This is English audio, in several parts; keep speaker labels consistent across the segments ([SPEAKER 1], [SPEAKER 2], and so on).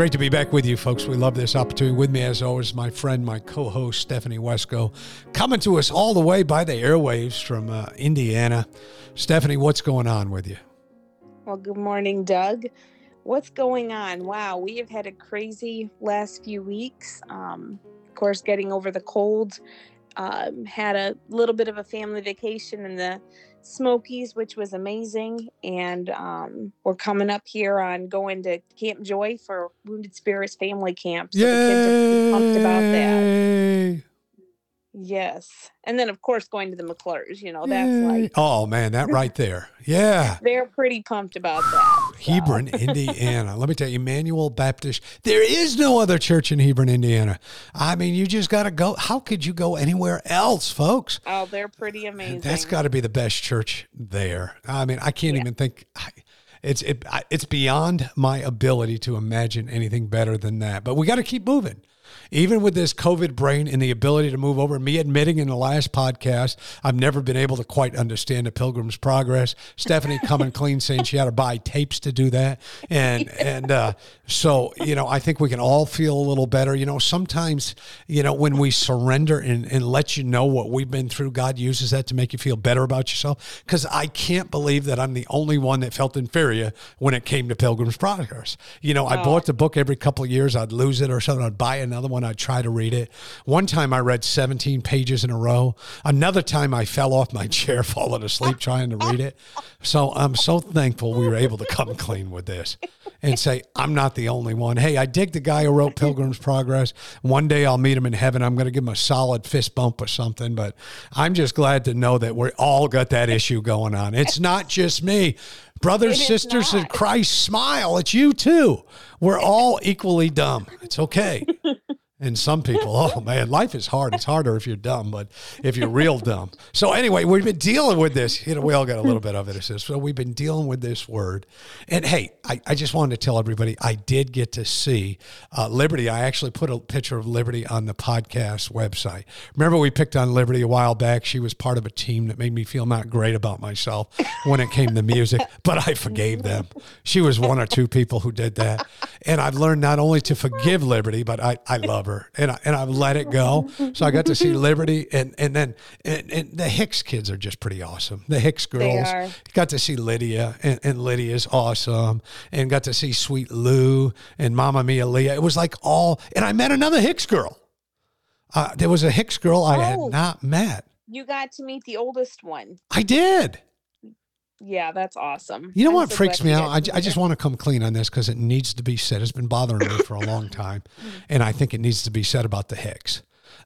[SPEAKER 1] Great to be back with you, folks. We love this opportunity. With me, as always, my friend, my co host, Stephanie Wesco, coming to us all the way by the airwaves from uh, Indiana. Stephanie, what's going on with you?
[SPEAKER 2] Well, good morning, Doug. What's going on? Wow, we have had a crazy last few weeks. Um, of course, getting over the cold. Um, had a little bit of a family vacation in the Smokies, which was amazing. And um, we're coming up here on going to Camp Joy for Wounded Spirits Family Camp.
[SPEAKER 1] So Yay! the kids are pumped about that.
[SPEAKER 2] Yes. And then, of course, going to the McClures, you know, that's Yay. like.
[SPEAKER 1] Oh, man, that right there. Yeah.
[SPEAKER 2] They're pretty pumped about that.
[SPEAKER 1] So. Hebron, Indiana. Let me tell you, Emmanuel Baptist, there is no other church in Hebron, Indiana. I mean, you just got to go. How could you go anywhere else, folks?
[SPEAKER 2] Oh, they're pretty amazing.
[SPEAKER 1] That's got to be the best church there. I mean, I can't yeah. even think. I, it's it, it's beyond my ability to imagine anything better than that. But we got to keep moving even with this COVID brain and the ability to move over, me admitting in the last podcast, I've never been able to quite understand a pilgrim's progress. Stephanie coming clean saying she had to buy tapes to do that. And, and, uh, so, you know, I think we can all feel a little better. You know, sometimes, you know, when we surrender and, and let you know what we've been through, God uses that to make you feel better about yourself. Cause I can't believe that I'm the only one that felt inferior when it came to Pilgrim's Progress. You know, I bought the book every couple of years. I'd lose it or something. I'd buy another one. I'd try to read it. One time I read 17 pages in a row. Another time I fell off my chair, falling asleep trying to read it. So I'm so thankful we were able to come clean with this and say, I'm not the only one. Hey, I dig the guy who wrote Pilgrim's Progress. One day I'll meet him in heaven. I'm going to give him a solid fist bump or something. But I'm just glad to know that we all got that issue going on. It's not just me. Brothers, sisters in Christ, smile. It's you too. We're all equally dumb. It's okay. And some people, oh man, life is hard. It's harder if you're dumb, but if you're real dumb. So anyway, we've been dealing with this. You know, we all got a little bit of it. So we've been dealing with this word. And hey, I, I just wanted to tell everybody I did get to see uh, Liberty. I actually put a picture of Liberty on the podcast website. Remember, we picked on Liberty a while back. She was part of a team that made me feel not great about myself when it came to music, but I forgave them. She was one or two people who did that. And I've learned not only to forgive Liberty, but I, I love her and I, and I've let it go. So I got to see Liberty and and then and, and the Hicks kids are just pretty awesome. The Hicks girls got to see Lydia and, and Lydia's awesome and got to see Sweet Lou and Mama Mia Leah. It was like all and I met another Hicks girl. Uh, there was a Hicks girl I oh, had not met.
[SPEAKER 2] You got to meet the oldest one.
[SPEAKER 1] I did.
[SPEAKER 2] Yeah, that's awesome.
[SPEAKER 1] You know I'm what so freaks me out? I, I just want to come clean on this because it needs to be said. It's been bothering me for a long time. And I think it needs to be said about the Hicks.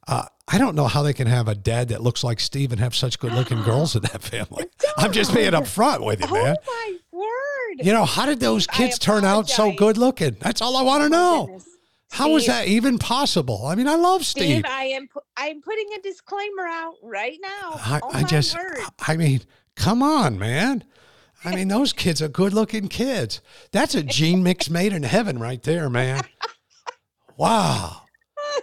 [SPEAKER 1] Uh, I don't know how they can have a dad that looks like Steve and have such good looking girls in that family. I'm just being upfront with you, man.
[SPEAKER 2] Oh, my word.
[SPEAKER 1] You know, how did those kids turn out so good looking? That's all I want to oh, know. Goodness. How is that even possible? I mean, I love Steve.
[SPEAKER 2] Steve I am I'm putting a disclaimer out right now.
[SPEAKER 1] I, oh I just word. I mean, Come on, man. I mean, those kids are good looking kids. That's a gene mix made in heaven right there, man. Wow.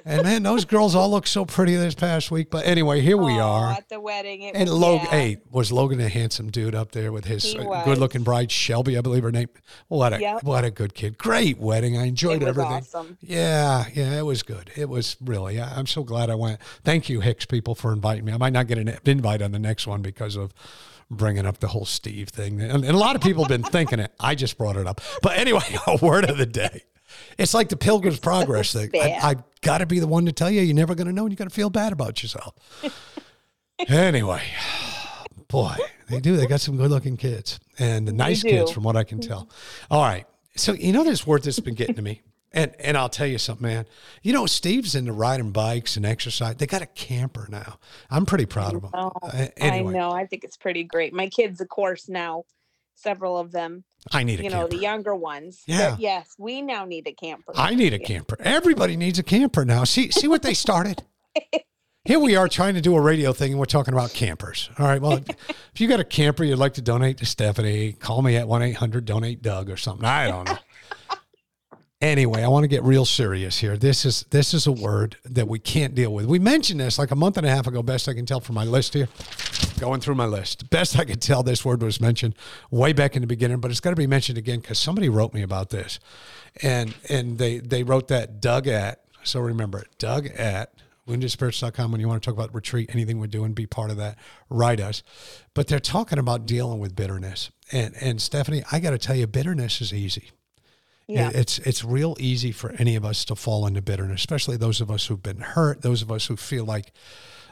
[SPEAKER 1] And man, those girls all look so pretty this past week. But anyway, here we are
[SPEAKER 2] at the wedding.
[SPEAKER 1] and Logan, yeah. hey, was Logan a handsome dude up there with his uh, good-looking bride Shelby? I believe her name. What a yep. what a good kid. Great wedding. I enjoyed everything.
[SPEAKER 2] Awesome.
[SPEAKER 1] Yeah, yeah, it was good. It was really. I'm so glad I went. Thank you, Hicks people, for inviting me. I might not get an invite on the next one because of bringing up the whole Steve thing. And, and a lot of people have been thinking it. I just brought it up. But anyway, a word of the day. It's like the Pilgrim's Progress thing. I, I got to be the one to tell you. You're never going to know, and you're going to feel bad about yourself. anyway, boy, they do. They got some good-looking kids and the nice kids, from what I can tell. All right. So you know this word that's been getting to me. And and I'll tell you something, man. You know, Steve's into riding bikes and exercise. They got a camper now. I'm pretty proud of him. Uh, anyway,
[SPEAKER 2] I know. I think it's pretty great. My kids, of course, now several of them,
[SPEAKER 1] I need a camper.
[SPEAKER 2] you know,
[SPEAKER 1] camper.
[SPEAKER 2] the younger ones.
[SPEAKER 1] Yeah.
[SPEAKER 2] But yes, we now need a camper.
[SPEAKER 1] I need a camper. Everybody needs a camper now. See see what they started. Here we are trying to do a radio thing, and we're talking about campers. All right. Well, if, if you got a camper you'd like to donate to Stephanie, call me at one eight hundred donate Doug or something. I don't know. Anyway, I want to get real serious here. This is this is a word that we can't deal with. We mentioned this like a month and a half ago. Best I can tell from my list here. Going through my list, best I could tell, this word was mentioned way back in the beginning, but it's got to be mentioned again because somebody wrote me about this, and and they they wrote that Doug at. So remember it, Doug at woundedspirits.com when you want to talk about retreat, anything we're doing, be part of that, write us. But they're talking about dealing with bitterness. And and Stephanie, I got to tell you, bitterness is easy.
[SPEAKER 2] Yeah.
[SPEAKER 1] It's it's real easy for any of us to fall into bitterness, especially those of us who've been hurt, those of us who feel like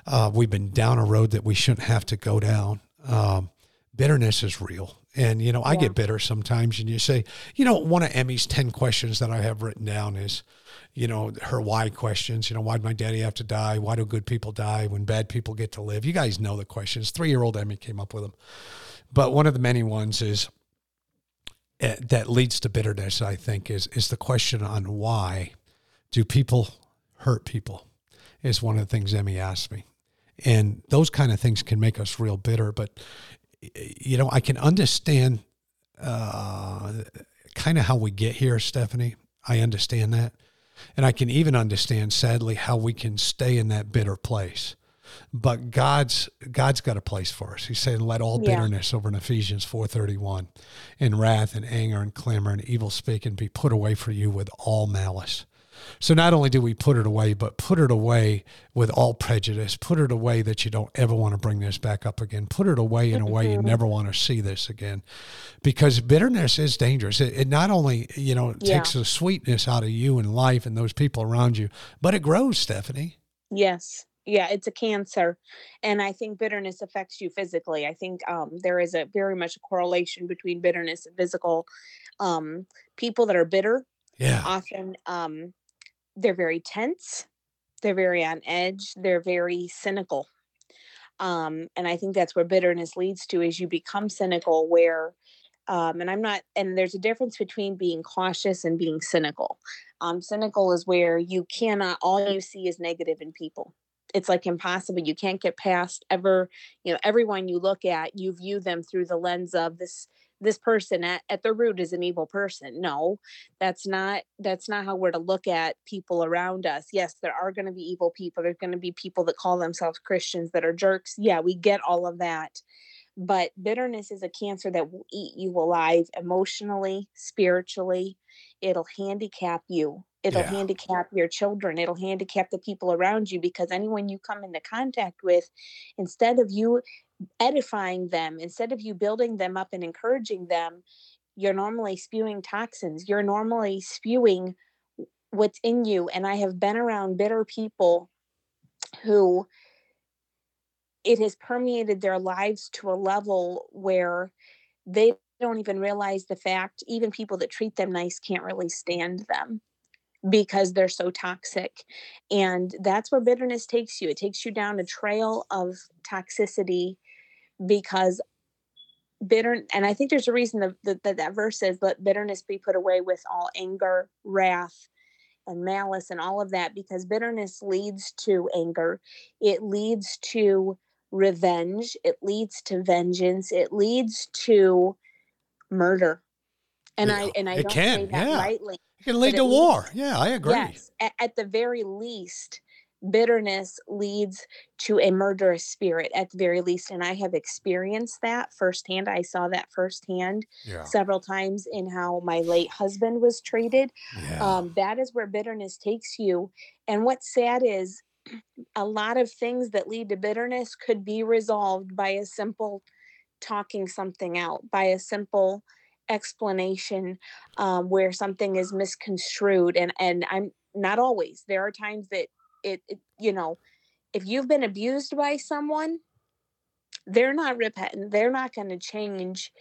[SPEAKER 1] uh, we've been down a road that we shouldn't have to go down. Um, bitterness is real. And, you know, I
[SPEAKER 2] Yeah.
[SPEAKER 1] get bitter sometimes. And you say, you know, one of Emmy's 10 questions that I have written down is, you know, her why questions. You know, why'd my daddy have to die? Why do good people die when bad people get to live? You guys know the questions. Three year old Emmy came up with them. But one of the many ones is, that leads to bitterness, I think, is is the question on why do people hurt people is one of the things Emmy asked me. And those kind of things can make us real bitter. But, you know, I can understand uh, kind of how we get here, Stephanie. I understand that. And I can even understand, sadly, how we can stay in that bitter place. But God's God's got a place for us. He's saying, "Let all
[SPEAKER 2] Yeah.
[SPEAKER 1] bitterness over in Ephesians four thirty one, and wrath and anger and clamor and evil speaking be put away for you with all malice." So not only do we put it away, but put it away with all prejudice. Put it away that you don't ever want to bring this back up again. Put it away in a way you mm-hmm. never want to see this again, because bitterness is dangerous. It, it not only you know
[SPEAKER 2] Yeah.
[SPEAKER 1] takes the sweetness out of you and life and those people around you, but it grows, Stephanie.
[SPEAKER 2] Yes. Yeah, it's a cancer. And I think bitterness affects you physically. I think um, there is a very much a correlation between bitterness and physical. Um, people that are bitter
[SPEAKER 1] Yeah.
[SPEAKER 2] often um, they're very tense, they're very on edge, they're very cynical. Um, and I think that's where bitterness leads to is you become cynical where um, and I'm not and there's a difference between being cautious and being cynical. Um, cynical is where you cannot all you see is negative in people. It's like impossible. You can't get past ever, you know, everyone you look at, you view them through the lens of this this person at, at the root is an evil person. No, that's not that's not how we're to look at people around us yes there are going to be evil people there's going to be people that call themselves christians that are jerks yeah we get all of that but bitterness is a cancer that will eat you alive emotionally spiritually it'll handicap you it'll
[SPEAKER 1] Yeah.
[SPEAKER 2] handicap your children it'll handicap the people around you because anyone you come into contact with instead of you edifying them instead of you building them up and encouraging them you're normally spewing toxins you're normally spewing what's in you and i have been around bitter people who it has permeated their lives to a level where they don't even realize the fact even people that treat them nice can't really stand them because they're so toxic and that's where bitterness takes you. It takes you down a trail of toxicity because bitter and i think there's a reason that that, that, that verse says let bitterness be put away with all anger wrath and malice and all of that because bitterness leads to anger. It leads to revenge. It leads to vengeance. It leads to murder. And
[SPEAKER 1] Yeah,
[SPEAKER 2] i and i don't
[SPEAKER 1] can,
[SPEAKER 2] say that
[SPEAKER 1] yeah.
[SPEAKER 2] lightly
[SPEAKER 1] It can lead to war.
[SPEAKER 2] leads-
[SPEAKER 1] Yeah, I agree.
[SPEAKER 2] Yes, at, at the very least, bitterness leads to a murderous spirit at the very least. And I have experienced that firsthand. I saw that firsthand
[SPEAKER 1] Yeah.
[SPEAKER 2] several times in how my late husband was treated.
[SPEAKER 1] Yeah.
[SPEAKER 2] Um, that is where bitterness takes you. And what's sad is a lot of things that lead to bitterness could be resolved by a simple talking something out, by a simple explanation um, where something is misconstrued. And and I'm not always. There are times that it, it you know, if you've been abused by someone, they're not repentant. They're not going to change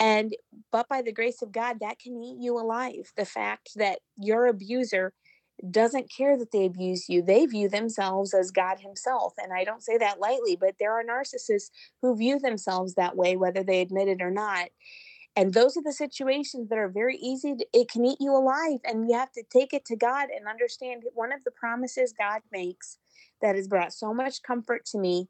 [SPEAKER 2] And but by the grace of God, that can eat you alive. The fact that your abuser doesn't care that they abuse you. They view themselves as God Himself. And I don't say that lightly, but there are narcissists who view themselves that way, whether they admit it or not. And those are the situations that are very easy. To, it can eat you alive. And you have to take it to God and understand one of the promises God makes that has brought so much comfort to me,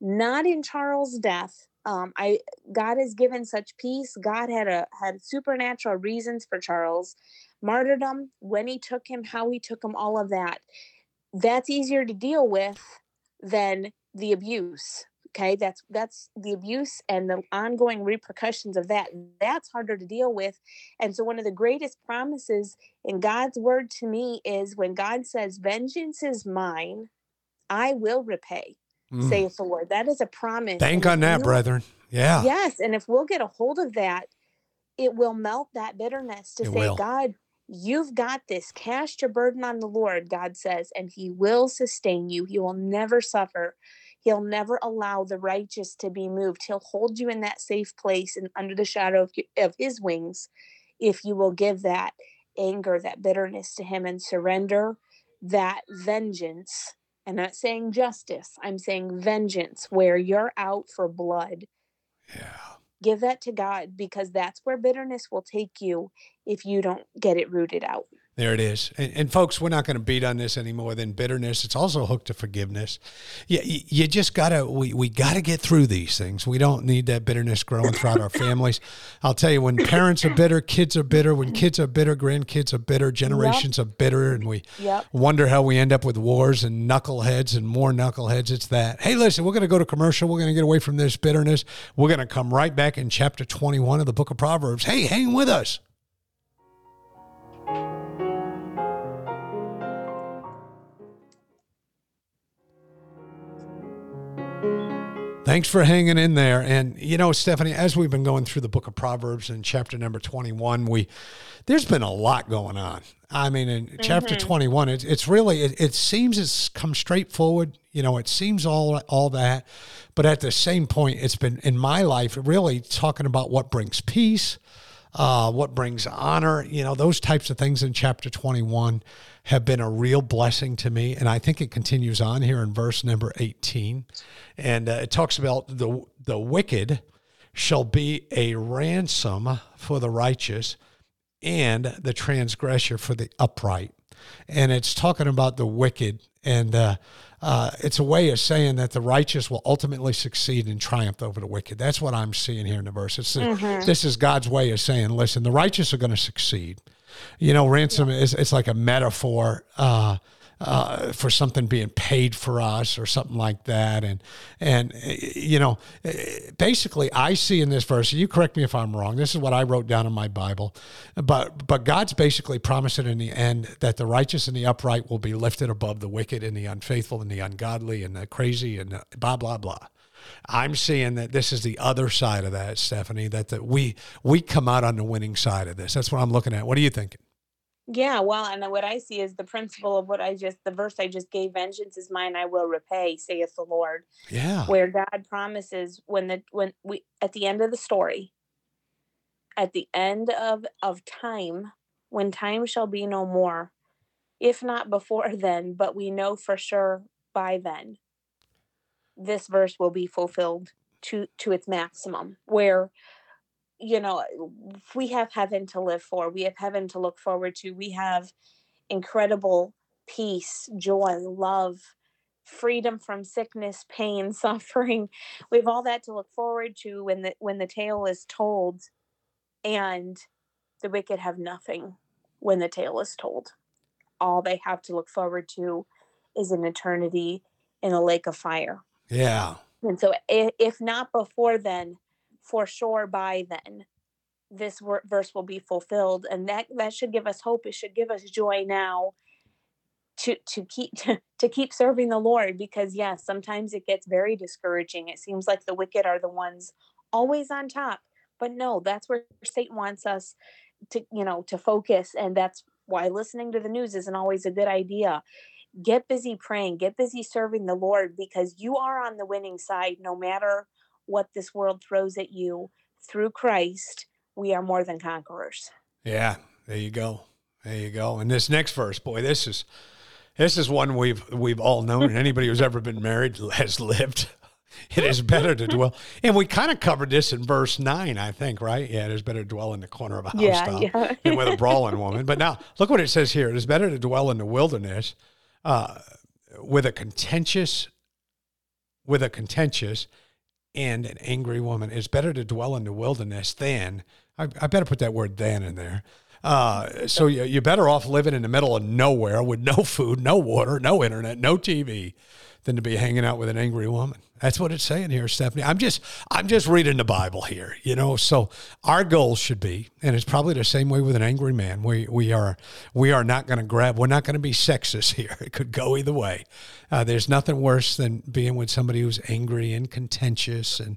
[SPEAKER 2] not in Charles' death. Um, I God has given such peace. God had a had supernatural reasons for Charles martyrdom, when he took him, how he took him, all of that. That's easier to deal with than the abuse. Okay, that's that's the abuse and the ongoing repercussions of that. That's harder to deal with. And so one of the greatest promises in God's word to me is when God says, Vengeance is mine, I will repay, mm. saith the Lord. That is a promise.
[SPEAKER 1] Thank on that, brethren. Yeah.
[SPEAKER 2] Yes. And if we'll get a hold of that, it will melt that bitterness to it say, will. God, You've got this. Cast your burden on the Lord, God says, and He will sustain you. He will never suffer. He'll never allow the righteous to be moved. He'll hold you in that safe place and under the shadow of, of His wings if you will give that anger, that bitterness to Him and surrender that vengeance. I'm not saying justice, I'm saying vengeance, where you're out for blood.
[SPEAKER 1] Yeah
[SPEAKER 2] give that to God because that's where bitterness will take you if you don't get it rooted out.
[SPEAKER 1] There it is. And, and, folks, we're not going to beat on this anymore than bitterness. It's also hooked to forgiveness. You, you, you just got to, we, we got to get through these things. We don't need that bitterness growing throughout our families. I'll tell you, when parents are bitter, kids are bitter. When kids are bitter, grandkids are bitter, generations yep. are bitter. And we yep. wonder how we end up with wars and knuckleheads and more knuckleheads. It's that. Hey, listen, we're going to go to commercial. We're going to get away from this bitterness. We're going to come right back in chapter 21 of the book of Proverbs. Hey, hang with us. Thanks for hanging in there. And you know, Stephanie, as we've been going through the book of Proverbs in chapter number 21, we there's been a lot going on. I mean, in mm-hmm. chapter 21, it, it's really it, it seems it's come straight forward. You know, it seems all all that, but at the same point, it's been in my life really talking about what brings peace, uh, what brings honor, you know, those types of things in chapter 21 have been a real blessing to me. And I think it continues on here in verse number 18. And uh, it talks about the, the wicked shall be a ransom for the righteous and the transgressor for the upright. And it's talking about the wicked. And uh, uh, it's a way of saying that the righteous will ultimately succeed and triumph over the wicked. That's what I'm seeing here in the verse. Mm-hmm. This is God's way of saying, listen, the righteous are going to succeed. You know, ransom is it's like a metaphor. Uh, uh, for something being paid for us or something like that. And, and, you know, basically I see in this verse, you correct me if I'm wrong. This is what I wrote down in my Bible, but, but God's basically promising in the end that the righteous and the upright will be lifted above the wicked and the unfaithful and the ungodly and the crazy and blah, blah, blah. I'm seeing that this is the other side of that, Stephanie, that, that we, we come out on the winning side of this. That's what I'm looking at. What are you thinking?
[SPEAKER 2] Yeah, well, and what I see is the principle of what I just, the verse I just gave, vengeance is mine, I will repay, saith the Lord.
[SPEAKER 1] Yeah.
[SPEAKER 2] Where God promises when the, when we, at the end of the story, at the end of, of time, when time shall be no more, if not before then, but we know for sure by then, this verse will be fulfilled to, to its maximum, where you know, we have heaven to live for. We have heaven to look forward to. We have incredible peace, joy, love, freedom from sickness, pain, suffering. We have all that to look forward to when the when the tale is told, and the wicked have nothing when the tale is told. All they have to look forward to is an eternity in a lake of fire.
[SPEAKER 1] Yeah.
[SPEAKER 2] And so, if not before then, for sure by then this verse will be fulfilled and that that should give us hope it should give us joy now to to keep to, to keep serving the lord because yes sometimes it gets very discouraging. It seems like the wicked are the ones always on top but no that's where satan wants us to you know to focus and that's why listening to the news isn't always a good idea. Get busy praying get busy serving the lord because you are on the winning side no matter what this world throws at you through Christ, we are more than conquerors.
[SPEAKER 1] Yeah, there you go. There you go. And this next verse, boy, this is this is one we've we've all known, and anybody who's ever been married has lived. It is better to dwell, and we kind of covered this in verse nine, I think, right? Yeah, it is better to dwell in the corner of a house
[SPEAKER 2] yeah, yeah.
[SPEAKER 1] than with a brawling woman. But now, look what it says here: it is better to dwell in the wilderness uh, with a contentious, with a contentious and an angry woman. It's better to dwell in the wilderness than I, I better put that word "than" in there uh, so you, you're better off living in the middle of nowhere with no food, no water, no internet, no TV than to be hanging out with an angry woman. That's what it's saying here, Stephanie. I'm just I'm just reading the Bible here, you know. So our goal should be, and it's probably the same way with an angry man. We we are we are not going to grab. We're not going to be sexist here. It could go either way. Uh, there's nothing worse than being with somebody who's angry and contentious and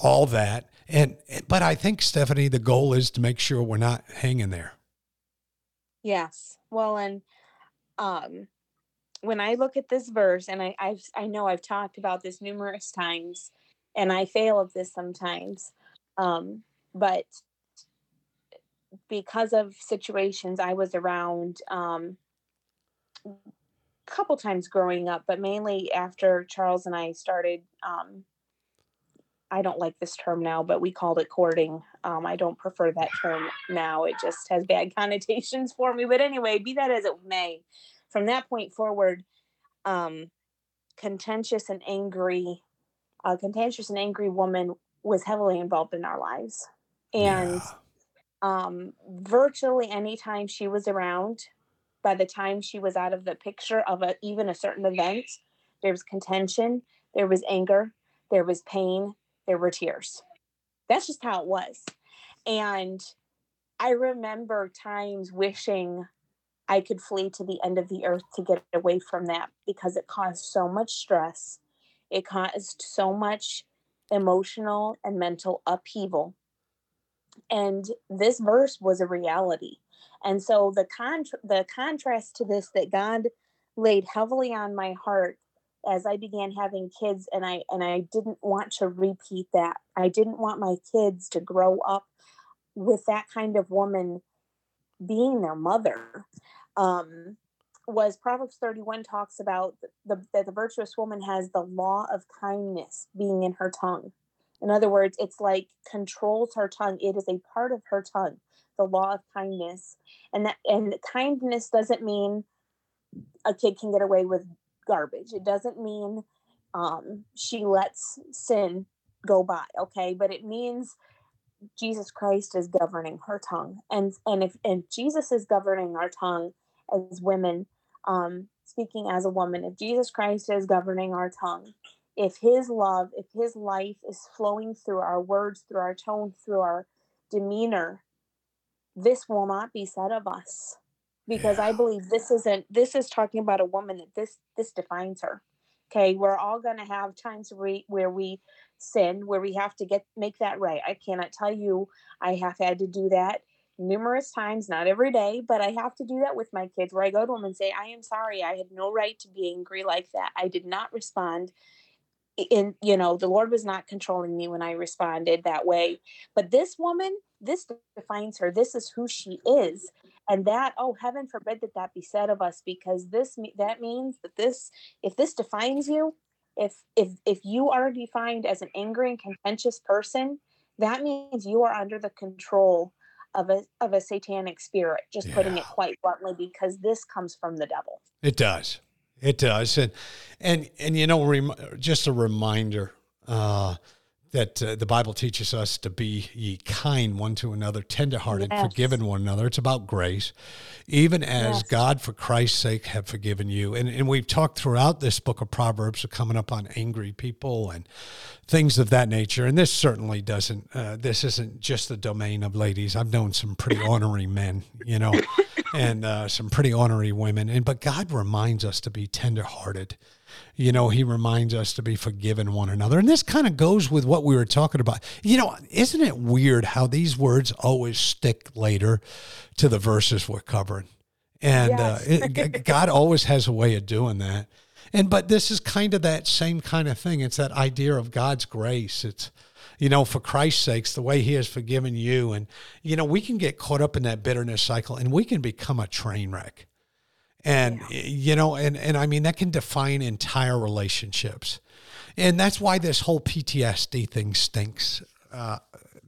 [SPEAKER 1] all that. And but I think Stephanie, the goal is to make sure we're not hanging there.
[SPEAKER 2] Yes. Well, and um, when I look at this verse, and I I've, I know I've talked about this numerous times, and I fail at this sometimes, um, but because of situations I was around um, a couple times growing up, but mainly after Charles and I started um, I don't like this term now, but we called it courting. Um, I don't prefer that term now. It just has bad connotations for me. But anyway, be that as it may, from that point forward, um, contentious and angry, a contentious and angry woman was heavily involved in our lives. And yeah. um, virtually any time she was around, by the time she was out of the picture of a, even a certain event, there was contention, there was anger, there was pain, there were tears. That's just how it was. And I remember times wishing I could flee to the end of the earth to get away from that because it caused so much stress. It caused so much emotional and mental upheaval. And this verse was a reality. And so the contra- the contrast to this that God laid heavily on my heart as I began having kids and I and I didn't want to repeat that. I didn't want my kids to grow up with that kind of woman being their mother. Um, was Proverbs 31 talks about the that the virtuous woman has the law of kindness being in her tongue. In other words, it's like controls her tongue. It is a part of her tongue, the law of kindness. And that and kindness doesn't mean a kid can get away with garbage. It doesn't mean um, she lets sin go by, okay? But it means Jesus Christ is governing her tongue, and and if and Jesus is governing our tongue as women, um, speaking as a woman, if Jesus Christ is governing our tongue, if His love, if His life is flowing through our words, through our tone, through our demeanor, this will not be said of us because yeah. I believe this isn't this is talking about a woman that this this defines her. Okay, we're all going to have times where we, where we sin, where we have to get make that right. I cannot tell you I have had to do that numerous times, not every day, but I have to do that with my kids where I go to them and say, "I am sorry. I had no right to be angry like that. I did not respond in you know the lord was not controlling me when i responded that way but this woman this defines her this is who she is and that oh heaven forbid that that be said of us because this that means that this if this defines you if if if you are defined as an angry and contentious person that means you are under the control of a of a satanic spirit just yeah. putting it quite bluntly because this comes from the devil.
[SPEAKER 1] It does. It does, and and and you know, rem- just a reminder uh, that uh, the Bible teaches us to be ye kind one to another, tenderhearted, yes. forgiving one another. It's about grace, even as yes. God, for Christ's sake, have forgiven you. And and we've talked throughout this book of Proverbs, of coming up on angry people and things of that nature. And this certainly doesn't. Uh, this isn't just the domain of ladies. I've known some pretty ornery men, you know and uh, some pretty ornery women. And but God reminds us to be tenderhearted. You know, He reminds us to be forgiving one another, and this kind of goes with what we were talking about. You know, isn't it weird how these words always stick later to the verses we're covering? And uh, yes. uh, it, God always has a way of doing that. And but this is kind of that same kind of thing. It's that idea of God's grace. It's you know, for Christ's sakes, the way He has forgiven you. And, you know, we can get caught up in that bitterness cycle and we can become a train wreck. And, yeah. you know, and, and I mean, that can define entire relationships. And that's why this whole PTSD thing stinks. Uh,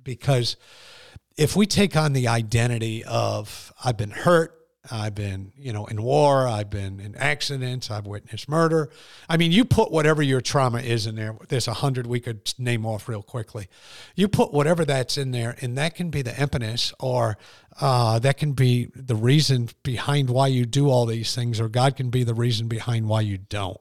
[SPEAKER 1] because if we take on the identity of, I've been hurt, I've been, you know, in war. I've been in accidents. I've witnessed murder. I mean, you put whatever your trauma is in there. There's a hundred we could name off real quickly. You put whatever that's in there, and that can be the impetus, or uh, that can be the reason behind why you do all these things, or God can be the reason behind why you don't.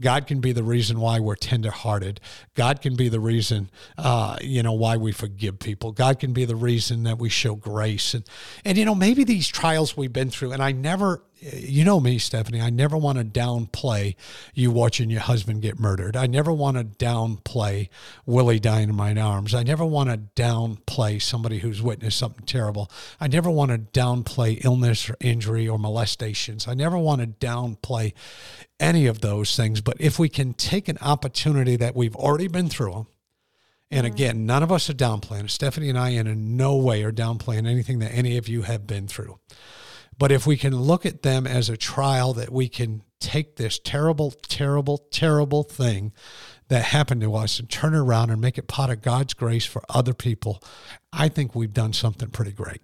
[SPEAKER 1] God can be the reason why we're tenderhearted. God can be the reason, uh, you know, why we forgive people. God can be the reason that we show grace. And, and, you know, maybe these trials we've been through, and I never, you know me, Stephanie, I never want to downplay you watching your husband get murdered. I never want to downplay Willie dying in my arms. I never want to downplay somebody who's witnessed something terrible. I never want to downplay illness or injury or molestations. I never want to downplay any of those things. But if we can take an opportunity that we've already been through them, and mm-hmm. again, none of us are downplaying. Stephanie and I, in no way, are downplaying anything that any of you have been through. But if we can look at them as a trial that we can take this terrible, terrible, terrible thing that happened to us and turn it around and make it part of God's grace for other people, I think we've done something pretty great.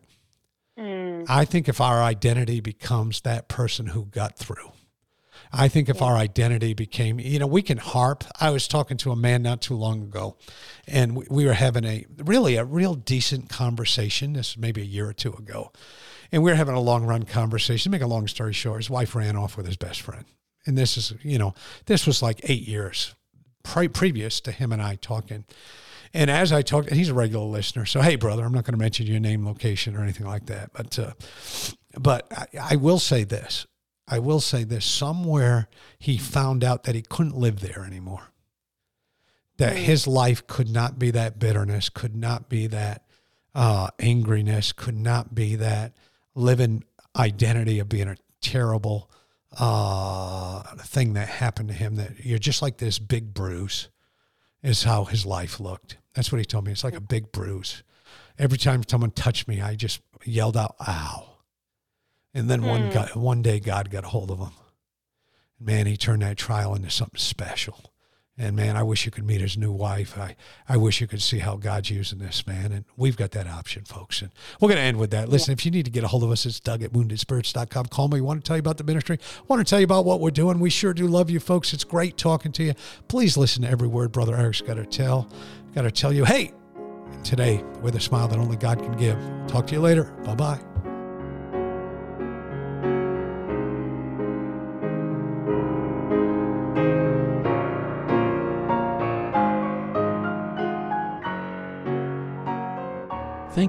[SPEAKER 1] Mm. I think if our identity becomes that person who got through, I think if our identity became, you know, we can harp. I was talking to a man not too long ago, and we, we were having a really a real decent conversation. This maybe a year or two ago, and we were having a long run conversation. Make a long story short, his wife ran off with his best friend, and this is, you know, this was like eight years pre- previous to him and I talking. And as I talked, and he's a regular listener, so hey, brother, I'm not going to mention your name, location, or anything like that, but uh, but I, I will say this: I will say this somewhere he found out that he couldn't live there anymore. That his life could not be that bitterness, could not be that uh, angriness, could not be that living identity of being a terrible uh, thing that happened to him. That you're just like this big bruise, is how his life looked. That's what he told me. It's like a big bruise. Every time someone touched me, I just yelled out, ow. And then one hmm. guy, one day God got a hold of him. Man, he turned that trial into something special. And man, I wish you could meet his new wife. I, I wish you could see how God's using this, man. And we've got that option, folks. And we're going to end with that. Listen, yeah. if you need to get a hold of us, it's Doug at woundedspirits.com. Call me. We want to tell you about the ministry. I want to tell you about what we're doing. We sure do love you, folks. It's great talking to you. Please listen to every word Brother Eric's got to tell. Got to tell you, hey, today, with a smile that only God can give. Talk to you later. Bye bye.